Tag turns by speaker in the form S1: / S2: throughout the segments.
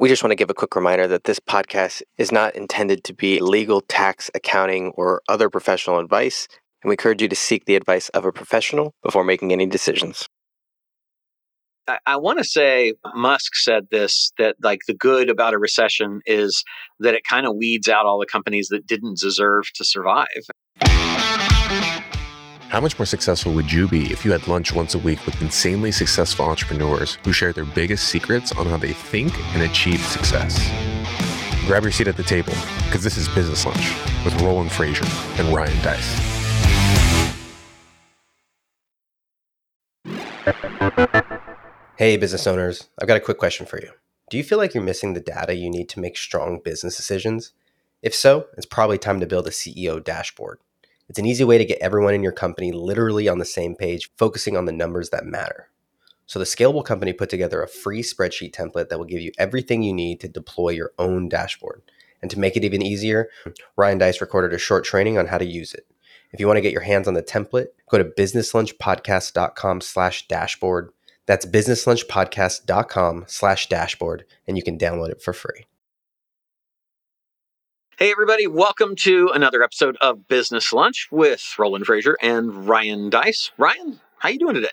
S1: We just want to give a quick reminder that this podcast is not intended to be legal, tax, accounting, or other professional advice, and we encourage you to seek the advice of a professional before making any decisions.
S2: I, I want to say Musk said this that like the good about a recession is that it kind of weeds out all the companies that didn't deserve to survive.
S3: How much more successful would you be if you had lunch once a week with insanely successful entrepreneurs who share their biggest secrets on how they think and achieve success? Grab your seat at the table because this is Business Lunch with Roland Frasier and Ryan Deiss.
S1: Hey, business owners, I've got a quick question for you. Do you feel like you're missing the data you need to make strong business decisions? If so, it's probably time to build a CEO dashboard. It's an easy way to get everyone in your company literally on the same page, focusing on the numbers that matter. So, the Scalable Company put together a free spreadsheet template that will give you everything you need to deploy your own dashboard. And to make it even easier, Ryan Deiss recorded a short training on how to use it. If you want to get your hands on the template, go to businesslunchpodcast.com slash dashboard. That's businesslunchpodcast.com slash dashboard, and you can download it for free.
S2: Hey, everybody, welcome to another episode of Business Lunch with Roland Frasier and Ryan Deiss. Ryan, how you doing today?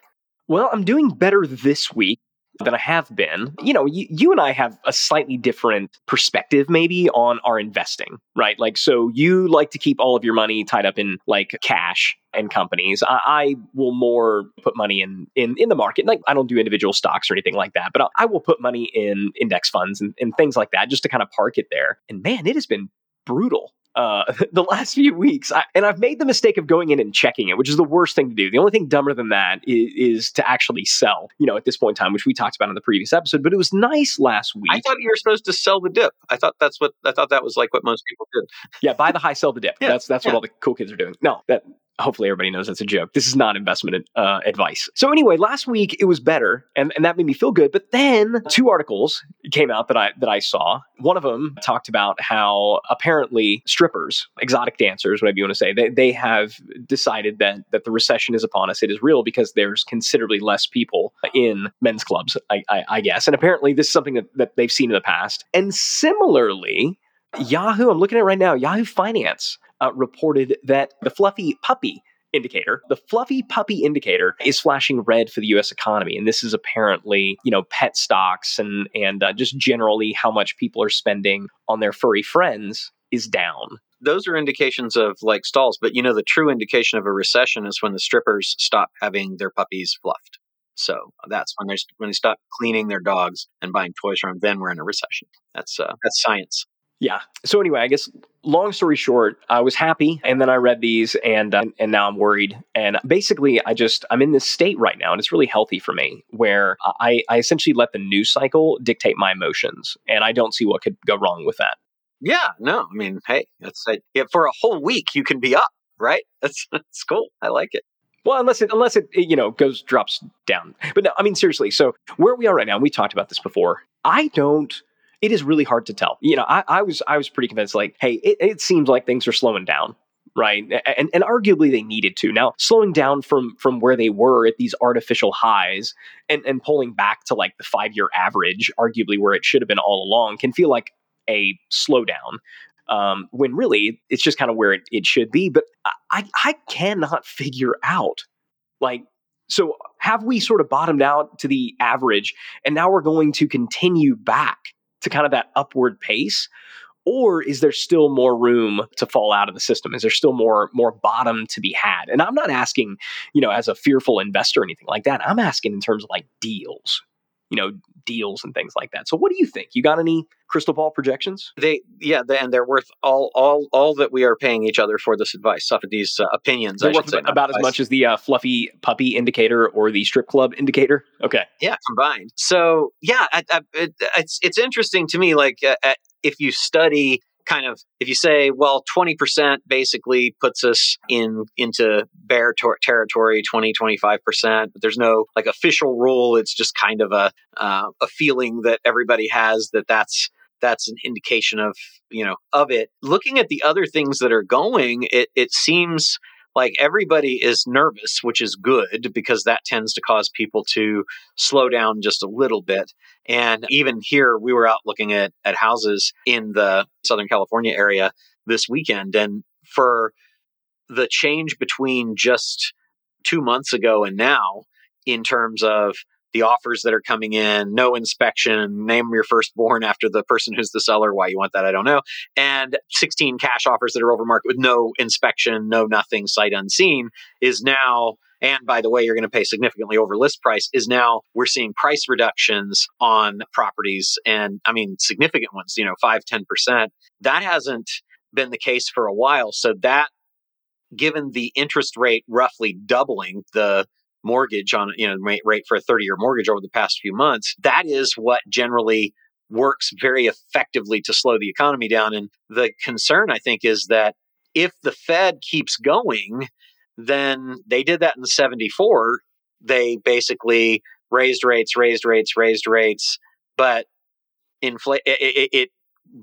S4: Well, I'm doing better this week than I have been. You know, you, you and I have a slightly different perspective maybe on our investing, right? Like, so you like to keep all of your money tied up in like cash and companies. I, I will more put money in, in in the market. Like, I don't do individual stocks or anything like that, but I, I will put money in index funds and, and things like that just to kind of park it there. And man, it has been brutal uh, the last few weeks. I, and I've made the mistake of going in and checking it, which is the worst thing to do. The only thing dumber than that is, is, to actually sell, you know, at this point in time, which we talked about in the previous episode. But it was nice last week.
S2: I thought you were supposed to sell the dip. I thought that's what I thought that was like what most people did.
S4: yeah, buy the high, sell the dip.
S2: Yeah,
S4: that's that's
S2: yeah.
S4: what all the cool kids are doing. No, that hopefully everybody knows that's a joke. This is not investment uh, advice. So anyway, last week it was better, and, and that made me feel good. But then two articles came out that I that I saw. One of them talked about how apparently strippers, exotic dancers, whatever you want to say, they, they have decided that that the recession is upon us. It is real because there's considerably less people in men's clubs, I, I, I guess. And apparently this is something that, that they've seen in the past. And similarly, Yahoo, I'm looking at right now, Yahoo Finance uh, reported that the fluffy puppy indicator, the fluffy puppy indicator is flashing red for the US economy. And this is apparently, you know, pet stocks and, and uh, just generally how much people are spending on their furry friends is down.
S2: Those are indications of like stalls, but you know the true indication of a recession is when the strippers stop having their puppies fluffed. So that's when they when they stop cleaning their dogs and buying toys from them. Then we're in a recession. That's uh, that's science.
S4: Yeah. So anyway, I guess long story short, I was happy, and then I read these, and uh, and now I'm worried. And basically, I just I'm in this state right now, and it's really healthy for me, where I I essentially let the news cycle dictate my emotions, and I don't see what could go wrong with that.
S2: Yeah, no, I mean, hey, that's yeah, for a whole week you can be up, right? That's that's cool. I like it.
S4: Well, unless it unless it you know goes drops down. But no, I mean seriously. So where we are right now, we talked about this before. I don't. It is really hard to tell. You know, I, I was I was pretty convinced. Like, hey, it, it seems like things are slowing down right and and arguably they needed to now slowing down from from where they were at these artificial highs and and pulling back to like the 5 year average arguably where it should have been all along can feel like a slowdown um, when really it's just kind of where it, it should be but I, I cannot figure out like so have we sort of bottomed out to the average and now we're going to continue back to kind of that upward pace or is there still more room to fall out of the system? Is there still more more bottom to be had? And i'm not asking you know as a fearful investor or anything like that. I'm asking in terms of like deals you know deals and things like that. So what do you think? You got any crystal ball projections?
S2: They yeah, they, and they're worth all all all that we are paying each other for this advice, off of these uh, opinions.
S4: They're worth
S2: say,
S4: about as much as the uh, fluffy puppy indicator or the strip club indicator? Okay.
S2: Yeah combined. So yeah I, I, it, it's it's interesting to me like uh, uh, if you study kind of if you say well 20% basically puts us in into bear tor- territory 20 25% but there's no like official rule. It's just kind of a uh, a feeling that everybody has that that's that's an indication of you know of it. Looking at the other things that are going it it seems like everybody is nervous, which is good because that tends to cause people to slow down just a little bit. And even here, we were out looking at, at houses in the Southern California area this weekend. And for the change between just two months ago and now, in terms of the offers that are coming in, no inspection, name your firstborn after the person who's the seller. Why you want that, I don't know. And 16 cash offers that are over market with no inspection, no nothing, sight unseen is now and by the way, you're going to pay significantly over list price, is now we're seeing price reductions on properties and I mean significant ones, you know, five, 10%. That hasn't been the case for a while. So that given the interest rate roughly doubling, the mortgage on you know rate for a 30 year mortgage over the past few months that is what generally works very effectively to slow the economy down. And the concern i think is that if the fed keeps going then they did that in 74 they basically raised rates raised rates raised rates but inflate it, it, it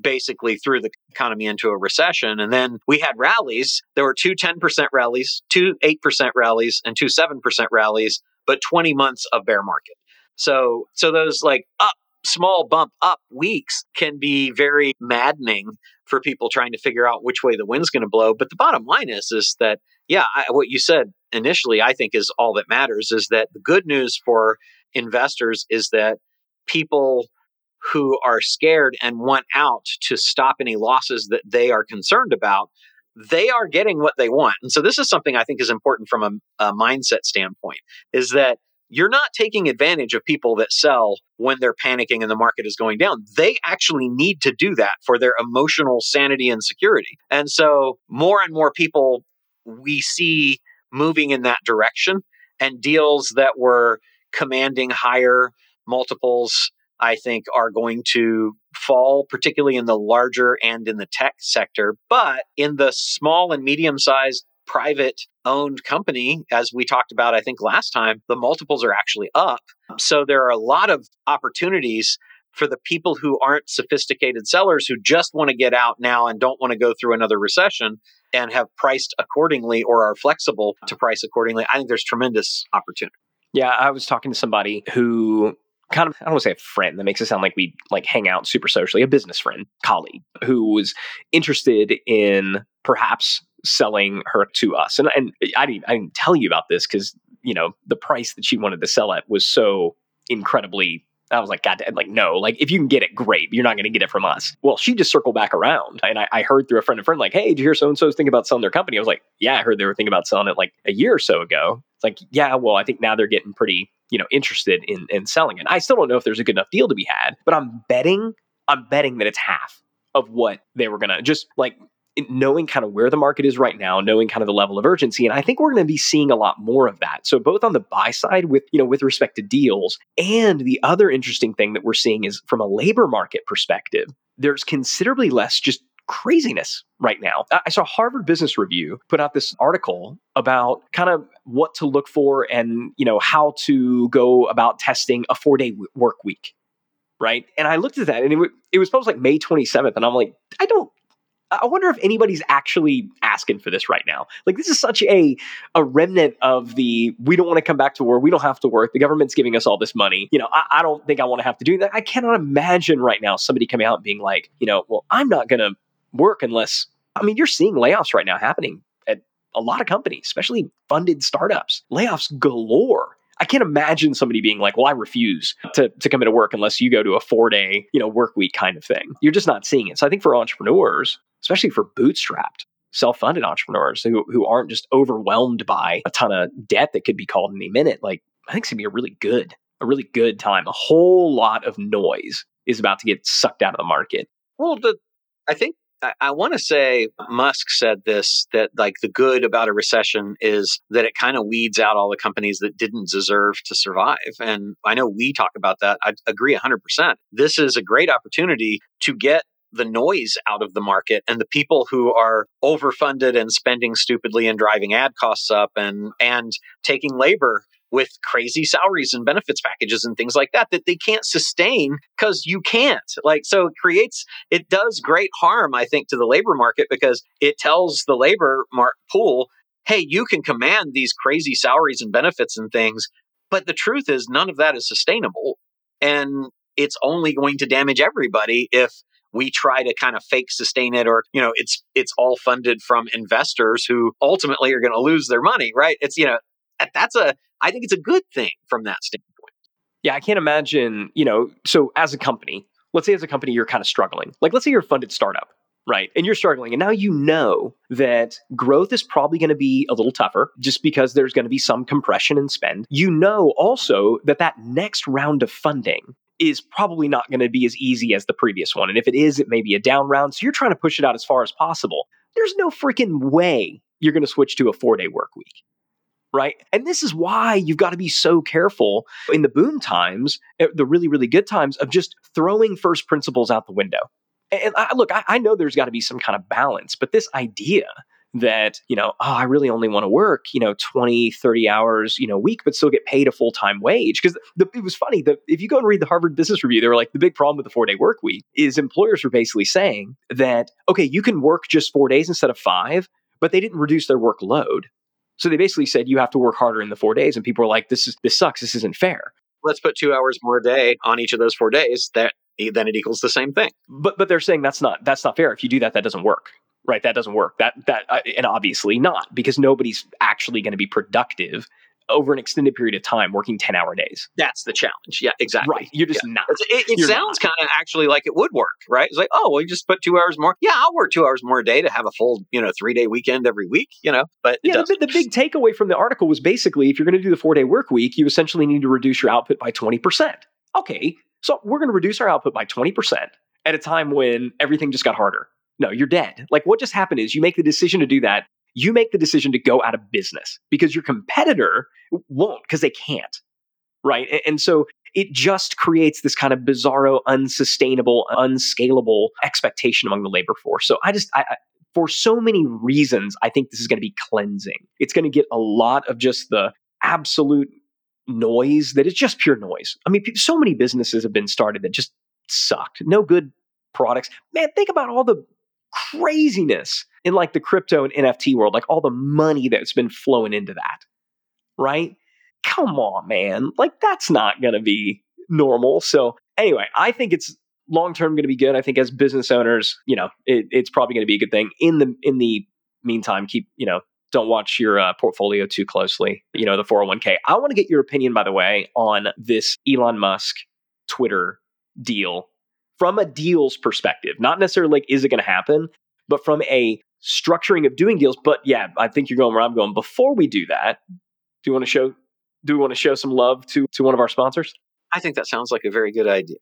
S2: basically threw the economy into a recession. And then we had rallies. There were two 10% rallies, two 8% rallies, and two 7% rallies, but 20 months of bear market. So, so those like up, small bump up weeks can be very maddening for people trying to figure out which way the wind's going to blow. But the bottom line is, is that, yeah, I, what you said initially, I think is all that matters is that the good news for investors is that people who are scared and want out to stop any losses that they are concerned about, they are getting what they want. And so this is something I think is important from a, a mindset standpoint is that you're not taking advantage of people that sell when they're panicking and the market is going down. They actually need to do that for their emotional sanity and security. And so more and more people we see moving in that direction and deals that were commanding higher multiples I think are going to fall, particularly in the larger and in the tech sector. But in the small and medium sized private owned company, as we talked about, I think last time, the multiples are actually up. So there are a lot of opportunities for the people who aren't sophisticated sellers who just want to get out now and don't want to go through another recession and have priced accordingly or are flexible to price accordingly. I think there's tremendous opportunity.
S4: Yeah, I was talking to somebody who kind of I don't want to say a friend that makes it sound like we like hang out super socially, a business friend, colleague who was interested in perhaps selling her to us. And and I didn't I didn't tell you about this because you know the price that she wanted to sell at was so incredibly I was like, God, like, no, like, if you can get it, great. You're not going to get it from us. Well, she just circled back around. And I, I heard through a friend of friend, like, hey, did you hear so and so's thinking about selling their company? I was like, yeah, I heard they were thinking about selling it like a year or so ago. It's like, yeah, well, I think now they're getting pretty, you know, interested in, in selling it. I still don't know if there's a good enough deal to be had, but I'm betting, I'm betting that it's half of what they were to just like knowing kind of where the market is right now, knowing kind of the level of urgency. And I think we're going to be seeing a lot more of that. So both on the buy side with, you know, with respect to deals and the other interesting thing that we're seeing is from a labor market perspective, there's considerably less just craziness right now. I saw Harvard Business Review put out this article about kind of what to look for and, you know, how to go about testing a 4-day work week right? And I looked at that and it, w- it was supposed like May 27th. And I'm like, I don't I wonder if anybody's actually asking for this right now. Like this is such a a remnant of the we don't want to come back to work. We don't have to work. The government's giving us all this money. You know, I, I don't think I want to have to do that. I cannot imagine right now somebody coming out and being like, you know, well, I'm not to work unless. I mean, you're seeing layoffs right now happening at a lot of companies, especially funded startups. Layoffs galore. I can't imagine somebody being like, well, I refuse to, to come into work unless you go to a four day, you know, work week kind of thing. You're just not seeing it. So I think for entrepreneurs, especially for bootstrapped self-funded entrepreneurs who, who aren't just overwhelmed by a ton of debt that could be called any minute like i think it's to be a really good a really good time a whole lot of noise is about to get sucked out of the market
S2: well the i think I, I want to say Musk said this that like the good about a recession is that it kind of weeds out all the companies that didn't deserve to survive. And I know we talk about that. I agree 100%. This is a great opportunity to get the noise out of the market and the people who are overfunded and spending stupidly and driving ad costs up and and taking labor with crazy salaries and benefits packages and things like that that they can't sustain because you can't like so it creates it does great harm i think to the labor market because it tells the labor mar- pool hey, you can command these crazy salaries and benefits and things, but the truth is none of that is sustainable. And it's only going to damage everybody if we try to kind of fake sustain it or you know it's it's all funded from investors who ultimately are going to lose their money right it's you know that's a i think it's a good thing from that standpoint
S4: yeah i can't imagine you know so as a company let's say as a company you're kind of struggling like let's say you're a funded startup right? And you're struggling. And now you know that growth is probably going to be a little tougher just because there's going to be some compression in spend. You know also that that next round of funding is probably not going to be as easy as the previous one. And if it is, it may be a down round. So you're trying to push it out as far as possible. There's no freaking way you're going to switch to a four day work week. Right. And this is why you've got to be so careful in the boom times, eh, the really, really good times of just throwing first principles out the window. And I, look, I, I know there's got to be some kind of balance, but this idea that you know oh i really only want to work you know 20 30 hours you know a week but still get paid a full-time wage. Because it was funny that if you go and read the harvard business review they were like the big problem with the four-day work week is employers were basically saying that okay you can work just four days instead of five but they didn't reduce their workload so they basically said you have to work harder in the four days and people were like this is this sucks this isn't fair
S2: let's put two hours more a day on each of those four days that then it equals the same thing.
S4: But but they're saying that's not that's not fair. If you do that, that doesn't work. Right? That doesn't work. That that uh, and obviously not because nobody's actually going to be productive over an extended period of time working 10 hour days.
S2: That's the challenge. Yeah, exactly.
S4: Right. You're just
S2: yeah.
S4: not.
S2: It, it sounds kind of actually like it would work, right? It's like, oh, well, you just put two hours more. Yeah, I'll work two hours more a day to have a full, you know, three day weekend every week, you know, but
S4: yeah, the, the, big takeaway from the article was basically if you're going to do the four day work week, you essentially need to reduce your output by 20%. Okay. So we're going to reduce our output by 20% at a time when everything just got harder. No, you're dead. Like what just happened is you make the decision to do that. You make the decision to go out of business because your competitor won't because they can't. Right. And so it just creates this kind of bizarro, unsustainable, unscalable expectation among the labor force. So I just, I, I for so many reasons, I think this is going to be cleansing. It's going to get a lot of just the absolute noise that is just pure noise. I mean, so many businesses have been started that just sucked. No good products. Man, think about all the craziness in like the crypto and NFT world, like all the money that's been flowing into that. Right? Come on, man. Like that's not going to be normal. So, anyway, I think it's long term going to be good. I think as business owners, you know, it, it's probably going to be a good thing. In the in the meantime, keep you know don't watch your uh, portfolio too closely, you know, the 401k. I want to get your opinion, by the way, on this Elon Musk Twitter deal from a deals perspective. Not necessarily like, is it going to happen, but from a structuring of doing deals. But yeah, I think you're going where I'm going. Before we do that, do you want to show? Do we want to show some love to to one of our sponsors?
S2: I think that sounds like a very good idea.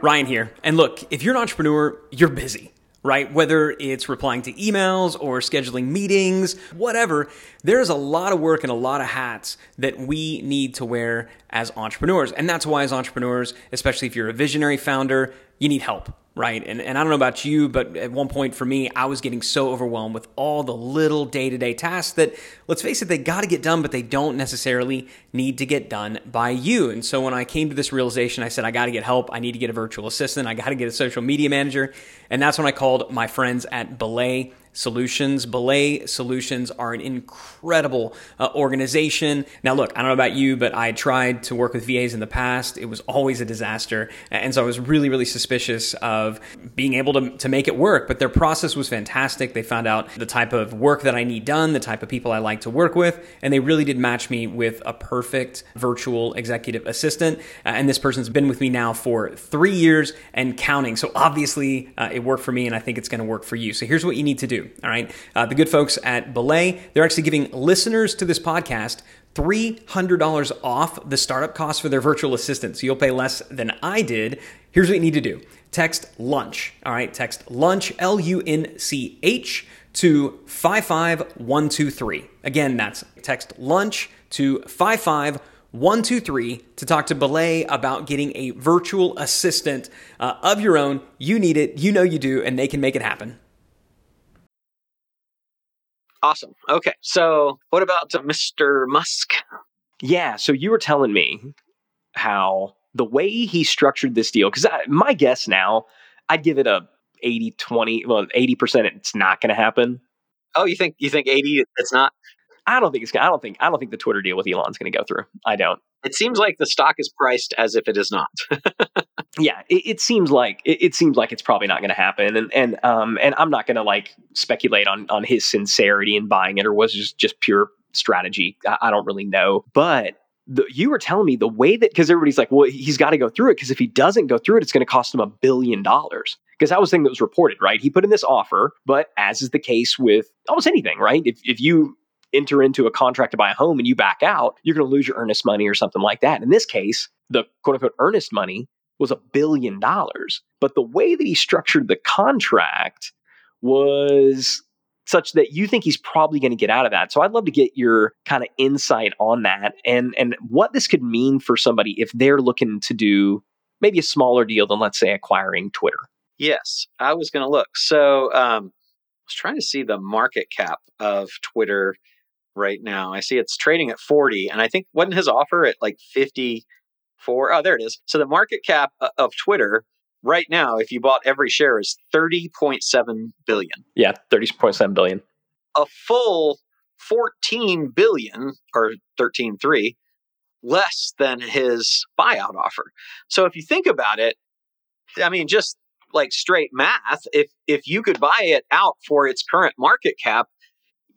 S5: Ryan here. And look, if you're an entrepreneur, you're busy right? Whether it's replying to emails or scheduling meetings, whatever, there's a lot of work and a lot of hats that we need to wear as entrepreneurs. And that's why, as entrepreneurs, especially if you're a visionary founder, you need help right? And, and I don't know about you, but at one point for me, I was getting so overwhelmed with all the little day to day tasks that, let's face it, they got to get done, but they don't necessarily need to get done by you. And so when I came to this realization, I said, I got to get help. I need to get a virtual assistant. I got to get a social media manager. And that's when I called my friends at Belay Solutions. Belay Solutions are an incredible uh, organization. Now, look, I don't know about you, but I tried to work with VAs in the past. It was always a disaster. And so I was really, really suspicious of being able to, to make it work. But their process was fantastic. They found out the type of work that I need done, the type of people I like to work with, and they really did match me with a perfect virtual executive assistant. Uh, and this person's been with me now for three years and counting. So obviously, uh, it worked for me, and I think it's going to work for you. So here's what you need to do. All right. Uh, the good folks at Belay, they're actually giving listeners to this podcast $300 off the startup cost for their virtual assistant. So you'll pay less than I did. Here's what you need to do text lunch. All right. Text lunch, L U N C H, to 55123. Again, that's text lunch to 55123 to talk to Belay about getting a virtual assistant uh, of your own. You need it. You know you do, and they can make it happen.
S2: Awesome. Okay. So, what about uh, Mr. Musk?
S4: Yeah. So, you were telling me how the way he structured this deal, because my guess now, I'd give it a 80 20 well 80% it's not going to happen
S2: Oh, you think you think 80 it's not?
S4: i don't think it's i don't think i don't think the twitter deal with elon's going to go through i don't
S2: It seems like the stock is priced as if it is not.
S4: yeah it, it seems like it, it seems like it's probably not going to happen and and um and i'm not going to like speculate on on his sincerity in buying it or was it just just pure strategy. I, I don't really know. But the, you were telling me the way that because everybody's like well he's got to go through it because if he doesn't go through it it's going to cost him a billion dollars. Because that was the thing that was reported right? He put in this offer but as is the case with almost anything right? If, if you enter into a contract to buy a home and you back out you're going to lose your earnest money or something like that in this case the quote unquote earnest money was a billion dollars. But the way that he structured the contract was such that you think he's probably going to get out of that. So I'd love to get your kind of insight on that and and what this could mean for somebody if they're looking to do maybe a smaller deal than let's say acquiring Twitter.
S2: yes, I was going to look. So um, I was trying to see the market cap of Twitter right now. I see it's trading at 40, and I think wasn't his offer at like 54? Oh, there it is. So the market cap uh, of Twitter right now, if you bought every share, is 30.7 billion.
S4: Yeah, 30.7 billion.
S2: a full 14 billion or 13.3 less than his buyout offer. So if you think about it, I mean just like straight math, if if you could buy it out for its current market cap,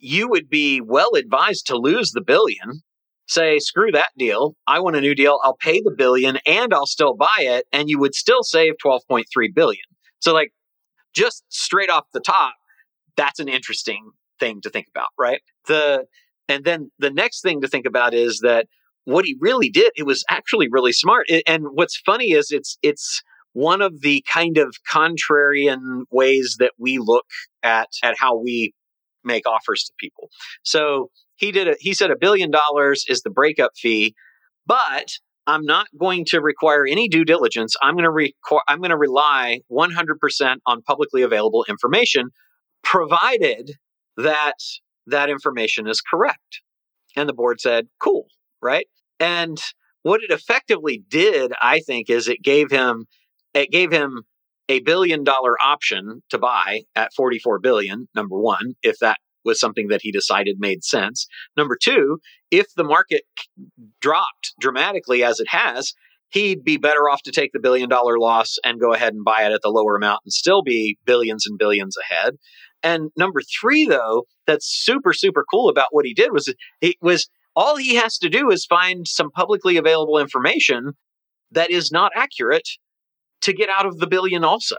S2: you would be well advised to lose the billion. Say, screw that deal. I want a new deal. I'll pay the billion and I'll still buy it and you would still save 12.3 billion. So like just straight off the top, that's an interesting thing to think about, right? The and then the next thing to think about is that what he really did, it was actually really smart. And what's funny is it's it's one of the kind of contrarian ways that we look at at how we make offers to people. So he did a, he said a billion dollars is the breakup fee, but I'm not going to require any due diligence. I'm going to require I'm going to rely 100% on publicly available information provided that that information is correct. And the board said, "Cool." Right? And what it effectively did, I think, is it gave him it gave him a billion dollar option to buy at 44 billion number 1 if that was something that he decided made sense. Number 2 if the market dropped dramatically as it has he'd be better off to take the billion dollar loss and go ahead and buy it at the lower amount and still be billions and billions ahead. And number 3 though that's super super cool about what he did was it was all he has to do is find some publicly available information that is not accurate to get out of the billion also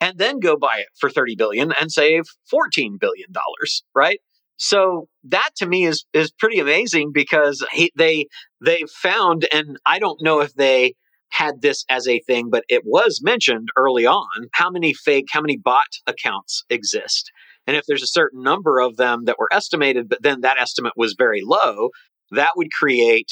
S2: and then go buy it for 30 billion and save 14 billion dollars right? So that to me is is pretty amazing because he, they they found and i don't know if they had this as a thing but it was mentioned early on how many fake how many bot accounts exist. And if there's a certain number of them that were estimated but then that estimate was very low that would create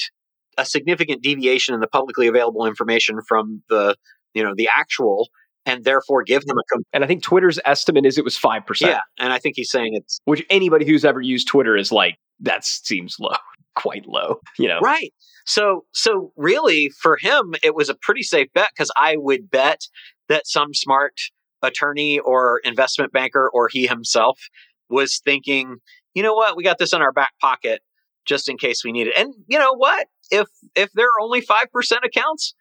S2: a significant deviation in the publicly available information from the you know the actual and therefore give them a com-
S4: And I think Twitter's estimate is it was 5%,
S2: yeah and i think he's saying it's
S4: which anybody who's ever used Twitter is like, that seems low, quite low, you know?
S2: right. So so really for him it was a pretty safe bet because i would bet that some smart attorney or investment banker or he himself was thinking you know what? We got this in our back pocket just in case we need it. And you know what? If if there are only 5% accounts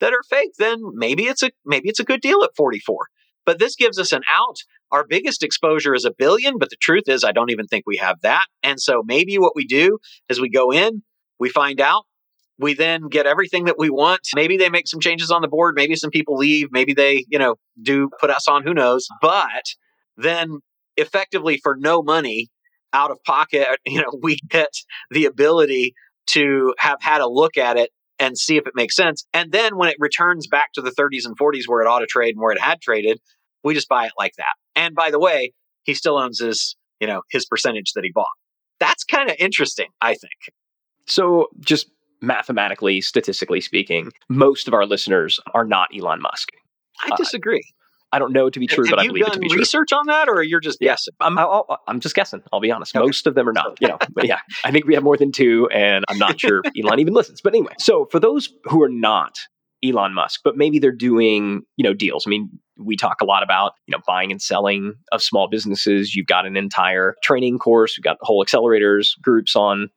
S2: that are fake then maybe it's a maybe it's a good deal at 44 but this gives us an out. Our biggest exposure is a billion but the truth is i don't even think we have that. And so maybe what we do is we go in we find out we then get everything that we want. Maybe they make some changes on the board maybe some people leave maybe they you know do put us on who knows? But then effectively for no money out of pocket you know we get the ability to have had a look at it and see if it makes sense. And then when it returns back to the 30s and 40s where it ought to trade and where it had traded we just buy it like that. And by the way he still owns his you know his percentage that he bought. That's kind of interesting i think.
S4: So, just mathematically, statistically speaking, most of our listeners are not Elon Musk.
S2: i
S4: Uh,
S2: disagree
S4: I don't know it to be true,
S2: have
S4: but I believe it to be true.
S2: research on that or you're just guessing
S4: I'm, I'll, I'm just guessing. I'll be honest.
S2: Okay.
S4: Most of them are not. You know, but yeah, I think we have more than two, and I'm not sure Elon even listens. But anyway, so for those who are not Elon Musk, but maybe they're doing you know deals. I mean, we talk a lot about you know buying and selling of small businesses you've got an entire training course we've got whole accelerators groups on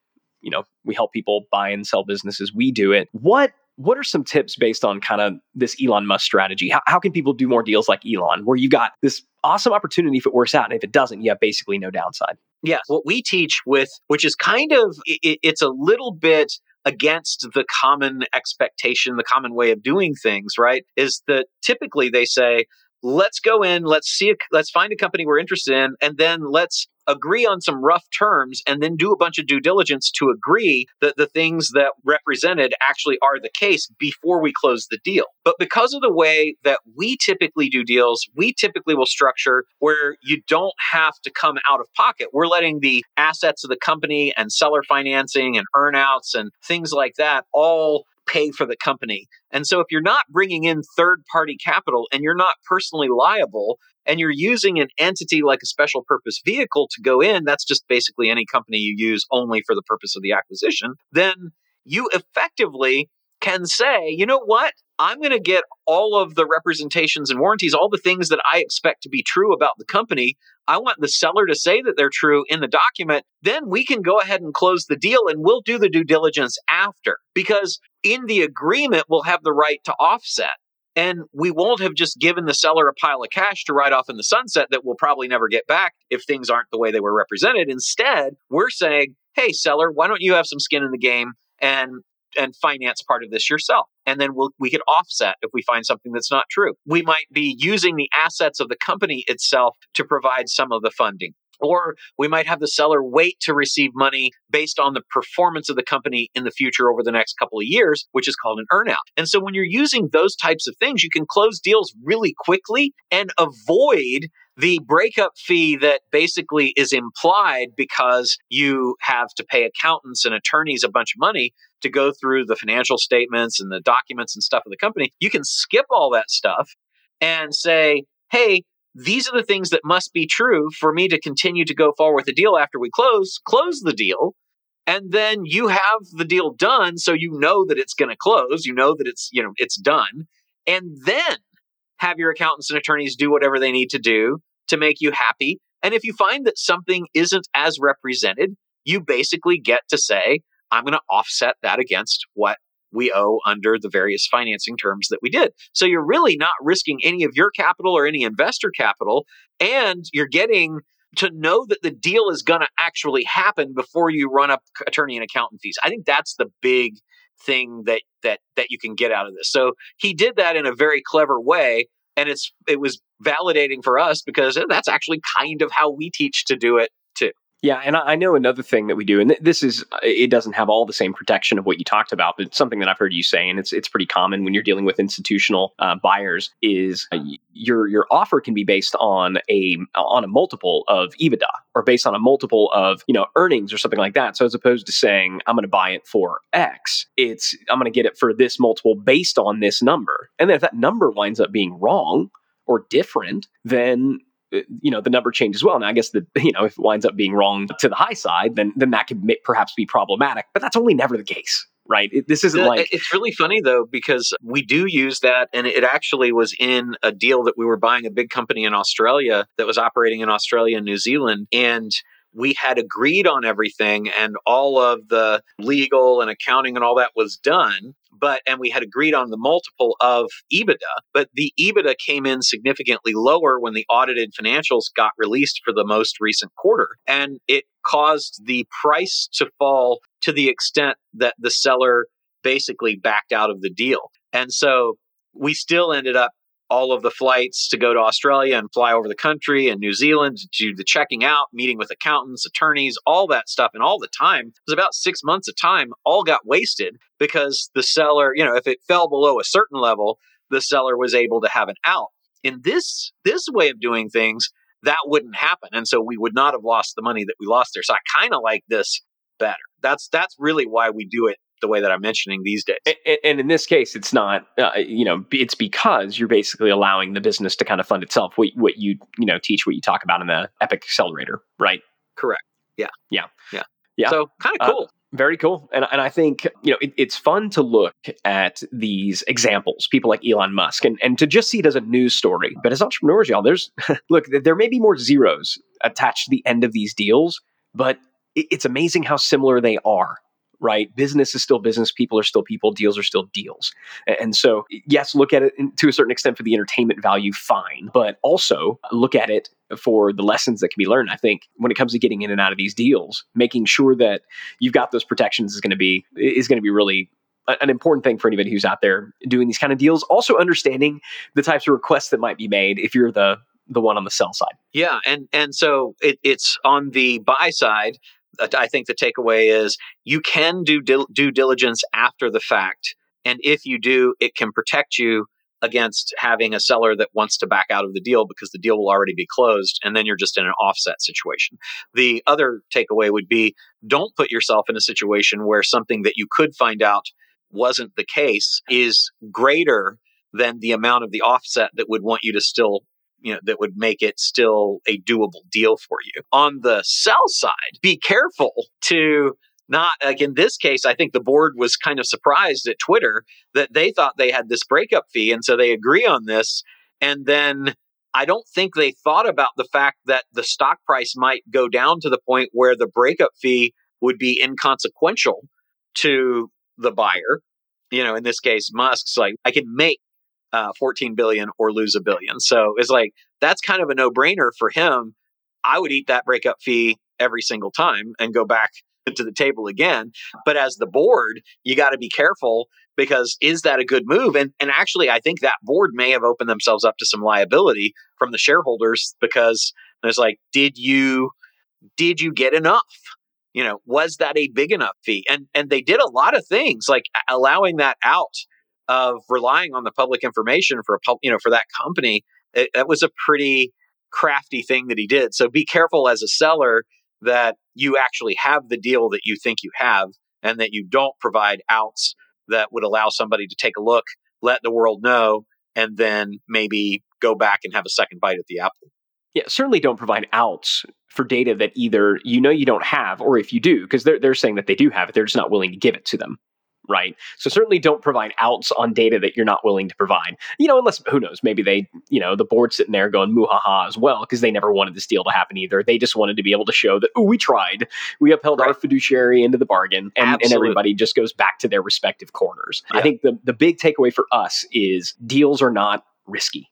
S4: you know we help people buy and sell businesses we do it what what are some tips based on kind of this elon musk strategy how, how can people do more deals like elon where you got this awesome opportunity if it works out and if it doesn't you have basically no downside
S2: yeah what we teach with which is kind of it, it's a little bit against the common expectation, the common way of doing things, right? Is that typically they say, let's go in, let's see, a, let's find a company we're interested in, and then let's agree on some rough terms and then do a bunch of due diligence to agree that the things that represented actually are the case before we close the deal. But because of the way that we typically do deals, we typically will structure where you don't have to come out of pocket. We're letting the assets of the company and seller financing and earnouts and things like that all pay for the company. And so if you're not bringing in third party capital and you're not personally liable and you're using an entity like a special purpose vehicle to go in, that's just basically any company you use only for the purpose of the acquisition, then you effectively can say, you know what? I'm going to get all of the representations and warranties, all the things that I expect to be true about the company. I want the seller to say that they're true in the document. Then we can go ahead and close the deal and we'll do the due diligence after because in the agreement, we'll have the right to offset. And we won't have just given the seller a pile of cash to write off in the sunset that we'll probably never get back if things aren't the way they were represented. Instead, we're saying, hey, seller, why don't you have some skin in the game and and finance part of this yourself and then we'll, we could offset if we find something that's not true we might be using the assets of the company itself to provide some of the funding or we might have the seller wait to receive money based on the performance of the company in the future over the next couple of years, which is called an earnout. And so when you're using those types of things, you can close deals really quickly and avoid the breakup fee that basically is implied because you have to pay accountants and attorneys a bunch of money to go through the financial statements and the documents and stuff of the company. You can skip all that stuff and say, hey, these are the things that must be true for me to continue to go forward with the deal after we close, close the deal. And then you have the deal done. So you know that it's going to close. You know that it's, you know, it's done. And then have your accountants and attorneys do whatever they need to do to make you happy. And if you find that something isn't as represented, you basically get to say, I'm going to offset that against what we owe under the various financing terms that we did. So you're really not risking any of your capital or any investor capital, and you're getting to know that the deal is going to actually happen before you run up attorney and accountant fees. I think that's the big thing that that that you can get out of this. So he did that in a very clever way and it's it was validating for us because eh, that's actually kind of how we teach to do it.
S4: Yeah, and I know another thing that we do, and this is it doesn't have all the same protection of what you talked about, but something that I've heard you say, and it's it's pretty common when you're dealing with institutional uh, buyers, is uh, your your offer can be based on a on a multiple of EBITDA or based on a multiple of you know earnings or something like that. So as opposed to saying I'm going to buy it for X, it's I'm going to get it for this multiple based on this number, and then if that number winds up being wrong or different, then uh, Uh, you know the number changes well. Now, I guess that you know if it winds up being wrong to the high side, then then that could perhaps be problematic. But that's only never the case, right? It, this isn't uh, like
S2: it's really funny though because we do use that, and it actually was in a deal that we were buying a big company in Australia that was operating in Australia and New Zealand, and we had agreed on everything and all of the legal and accounting and all that was done but and we had agreed on the multiple of EBITDA but the EBITDA came in significantly lower when the audited financials got released for the most recent quarter and it caused the price to fall to the extent that the seller basically backed out of the deal. And so we still ended up all of the flights to go to Australia and fly over the country and New Zealand to do the checking out, meeting with accountants, attorneys, all that stuff, and all the time. It was about six months of time, all got wasted because the seller, you know, if it fell below a certain level, the seller was able to have an out. In this this way of doing things, that wouldn't happen, and so we would not have lost the money that we lost there. So I kind of like this better. That's that's really why we do it the way that I'm mentioning these days.
S4: And, and in this case, it's not, uh, you know, it's because you're basically allowing the business to kind of fund itself. What, what you, you know, teach, what you talk about in the Epic Accelerator, right?
S2: Correct. Yeah.
S4: Yeah.
S2: Yeah.
S4: Yeah.
S2: So kind of cool. Uh,
S4: Very cool. And, and I think, you know, it, it's fun to look at these examples, people like Elon Musk, and, and to just see it as a news story. But as entrepreneurs, y'all, there's, look, there may be more zeros attached to the end of these deals, but it, it's amazing how similar they are right? Business is still business, people are still people, deals are still deals. And so, yes, look at it to a certain extent for the entertainment value, fine, but also look at it for the lessons that can be learned. I think when it comes to getting in and out of these deals, making sure that you've got those protections is going to be is going to be really an important thing for anybody who's out there doing these kind of deals. Also understanding the types of requests that might be made if you're the the one on the sell side.
S2: Yeah, and and so it, it's on the buy side. Uh, I think the takeaway is you can do due diligence after the fact, and if you do, it can protect you against having a seller that wants to back out of the deal because the deal will already be closed and then you're just in an offset situation. The other takeaway would be don't put yourself in a situation where something that you could find out wasn't the case is greater than the amount of the offset that would want you to still you know that would make it still a doable deal for you. On the sell side, be careful to not like in this case i think the board was kind of surprised at twitter that they thought they had this breakup fee and so they agree on this and then i don't think they thought about the fact that the stock price might go down to the point where the breakup fee would be inconsequential to the buyer you know in this case musk's like i can make uh, 14 billion or lose a billion. So it's like that's kind of a no brainer for him. I would eat that breakup fee every single time and go back to the table again. But as the board, you got to be careful because is that a good move? And and actually, I think that board may have opened themselves up to some liability from the shareholders because it's like, did you did you get enough? You know, was that a big enough fee? And and they did a lot of things like allowing that out of relying on the public information for a pub, you know for that company it, that was a pretty crafty thing that he did. So be careful as a seller that you actually have the deal that you think you have and that you don't provide outs that would allow somebody to take a look let the world know and then maybe go back and have a second bite at the apple.
S4: Yeah certainly don't provide outs for data that either you know you don't have or if you do because they're, they're saying that they do have it they're just not willing to give it to them right? So certainly don't provide outs on data that you're not willing to provide. You know, unless who knows, maybe they, you know, the board sitting there going muhaha as well because they never wanted this deal to happen either. They just wanted to be able to show that oh, we tried, we upheld right. our fiduciary into the bargain, and, and everybody just goes back to their respective corners. Yeah. I think the the big takeaway for us is deals are not risky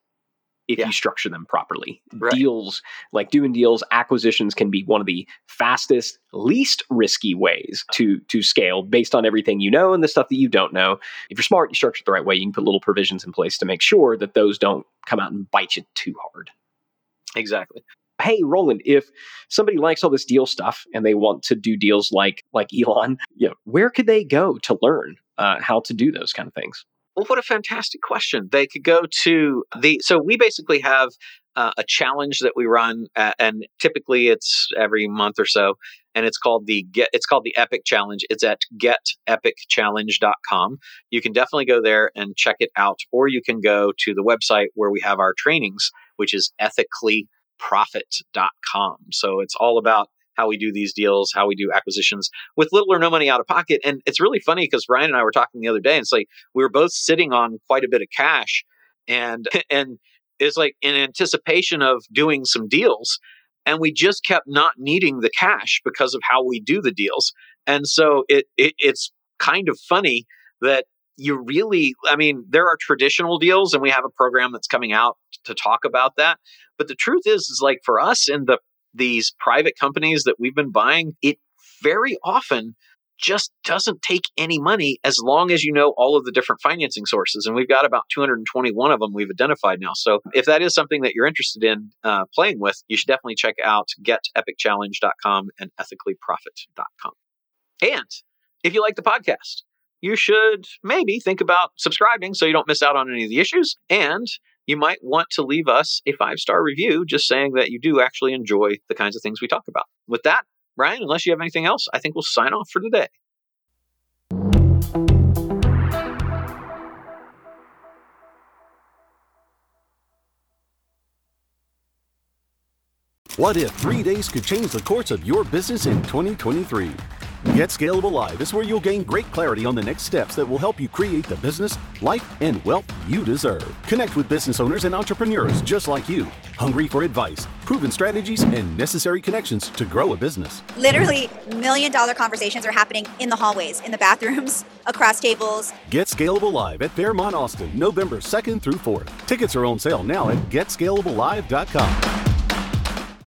S4: if yeah. you structure them properly. Right. Deals, like doing deals, acquisitions can be one of the fastest, least risky ways to to scale based on everything you know and the stuff that you don't know. If you're smart, you structure it the right way, you can put little provisions in place to make sure that those don't come out and bite you too hard.
S2: Exactly.
S4: Hey, Roland, if somebody likes all this deal stuff and they want to do deals like like Elon, you know, where could they go to learn uh, how to do those kind of things?
S2: Well, what a fantastic question. They could go to the, so we basically have uh, a challenge that we run, uh, and typically it's every month or so, and it's called the get, it's called the Epic Challenge. It's at getepicchallenge.com. You can definitely go there and check it out, or you can go to the website where we have our trainings, which is ethicallyprofit.com. So it's all about how we do these deals, how we do acquisitions with little or no money out of pocket. And it's really funny because Ryan and I were talking the other day, and it's like we were both sitting on quite a bit of cash, and and it's like in anticipation of doing some deals, and we just kept not needing the cash because of how we do the deals. And so it, it it's kind of funny that you really i mean there are traditional deals and we have a program that's coming out to talk about that but the truth is is like for us in the these private companies that we've been buying, it very often just doesn't take any money as long as you know all of the different financing sources. And we've got about 221 of them we've identified now. So if that is something that you're interested in uh, playing with, you should definitely check out getepicchallenge.com and ethicallyprofit.com. And if you like the podcast, you should maybe think about subscribing so you don't miss out on any of the issues. And you might want to leave us a five star review just saying that you do actually enjoy the kinds of things we talk about. With that, Ryan, unless you have anything else, I think we'll sign off for today.
S6: What if three days could change the course of your business in 2023? Get Scalable Live is where you'll gain great clarity on the next steps that will help you create the business, life, and wealth you deserve. Connect with business owners and entrepreneurs just like you, hungry for advice, proven strategies, and necessary connections to grow a business.
S7: Literally, million dollar conversations are happening in the hallways, in the bathrooms, across tables.
S6: Get Scalable Live at Fairmont Austin, November 2nd through 4th. Tickets are on sale now at getscalablelive.com.